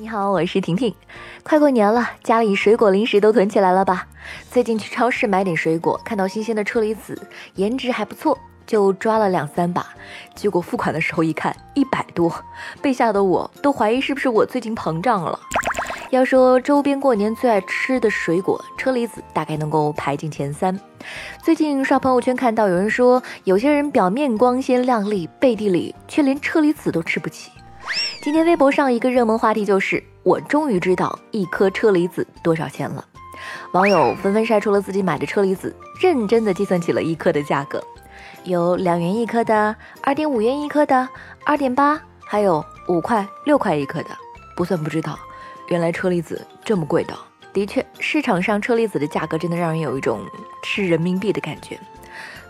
你好，我是婷婷。快过年了，家里水果零食都囤起来了吧？最近去超市买点水果，看到新鲜的车厘子，颜值还不错，就抓了两三把。结果付款的时候一看，一百多，被吓得我都怀疑是不是我最近膨胀了。要说周边过年最爱吃的水果，车厘子大概能够排进前三。最近刷朋友圈看到有人说，有些人表面光鲜亮丽，背地里却连车厘子都吃不起。今天微博上一个热门话题就是我终于知道一颗车厘子多少钱了。网友纷纷晒出了自己买的车厘子，认真的计算起了一颗的价格，有两元一颗的，二点五元一颗的，二点八，还有五块、六块一颗的，不算不知道。原来车厘子这么贵的，的确，市场上车厘子的价格真的让人有一种吃人民币的感觉。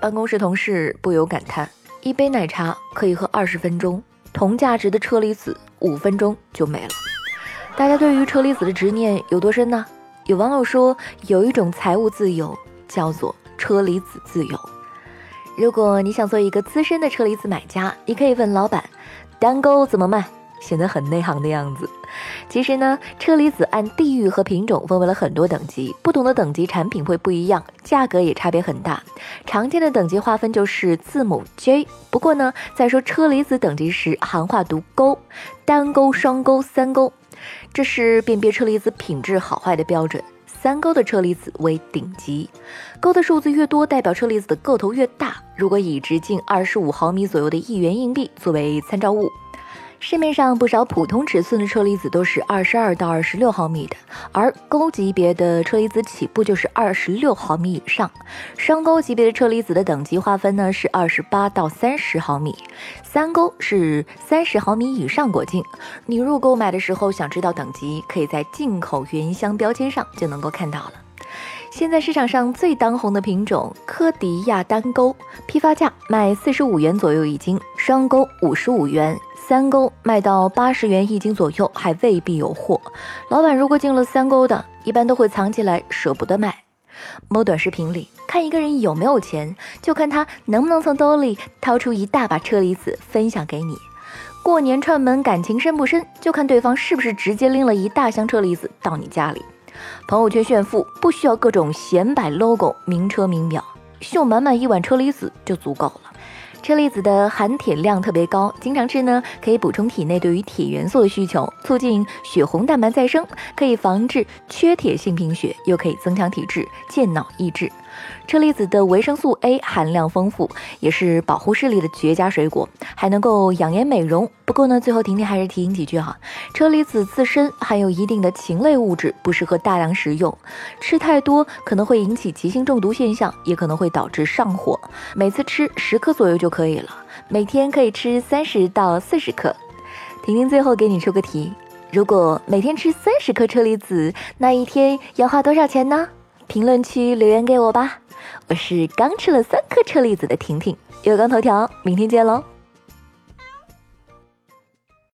办公室同事不由感叹：一杯奶茶可以喝二十分钟，同价值的车厘子五分钟就没了。大家对于车厘子的执念有多深呢？有网友说，有一种财务自由叫做车厘子自由。如果你想做一个资深的车厘子买家，你可以问老板：单钩怎么卖？显得很内行的样子。其实呢，车厘子按地域和品种分为了很多等级，不同的等级产品会不一样，价格也差别很大。常见的等级划分就是字母 J。不过呢，在说车厘子等级时，行话读勾，单勾、双勾、三勾，这是辨别车厘子品质好坏的标准。三勾的车厘子为顶级，勾的数字越多，代表车厘子的个头越大。如果以直径二十五毫米左右的一元硬币作为参照物。市面上不少普通尺寸的车厘子都是二十二到二十六毫米的，而钩级别的车厘子起步就是二十六毫米以上。双钩级别的车厘子的等级划分呢是二十八到三十毫米，三钩是三十毫米以上果径。你入购买的时候想知道等级，可以在进口原箱标签上就能够看到了。现在市场上最当红的品种科迪亚单钩，批发价卖四十五元左右一斤，双钩五十五元。三钩卖到八十元一斤左右，还未必有货。老板如果进了三钩的，一般都会藏起来，舍不得卖。某短视频里看一个人有没有钱，就看他能不能从兜里掏出一大把车厘子分享给你。过年串门感情深不深，就看对方是不是直接拎了一大箱车厘子到你家里。朋友圈炫富不需要各种显摆 logo、名车名表，秀满满一碗车厘子就足够了。车厘子的含铁量特别高，经常吃呢可以补充体内对于铁元素的需求，促进血红蛋白再生，可以防治缺铁性贫血，又可以增强体质、健脑益智。车厘子的维生素 A 含量丰富，也是保护视力的绝佳水果，还能够养颜美容。不过呢，最后婷婷还是提醒几句哈，车厘子自身含有一定的禽类物质，不适合大量食用，吃太多可能会引起急性中毒现象，也可能会导致上火。每次吃十颗左右就可以了，每天可以吃三十到四十克。婷婷最后给你出个题：如果每天吃三十颗车厘子，那一天要花多少钱呢？评论区留言给我吧，我是刚吃了三颗车厘子的婷婷，有刚头条，明天见喽。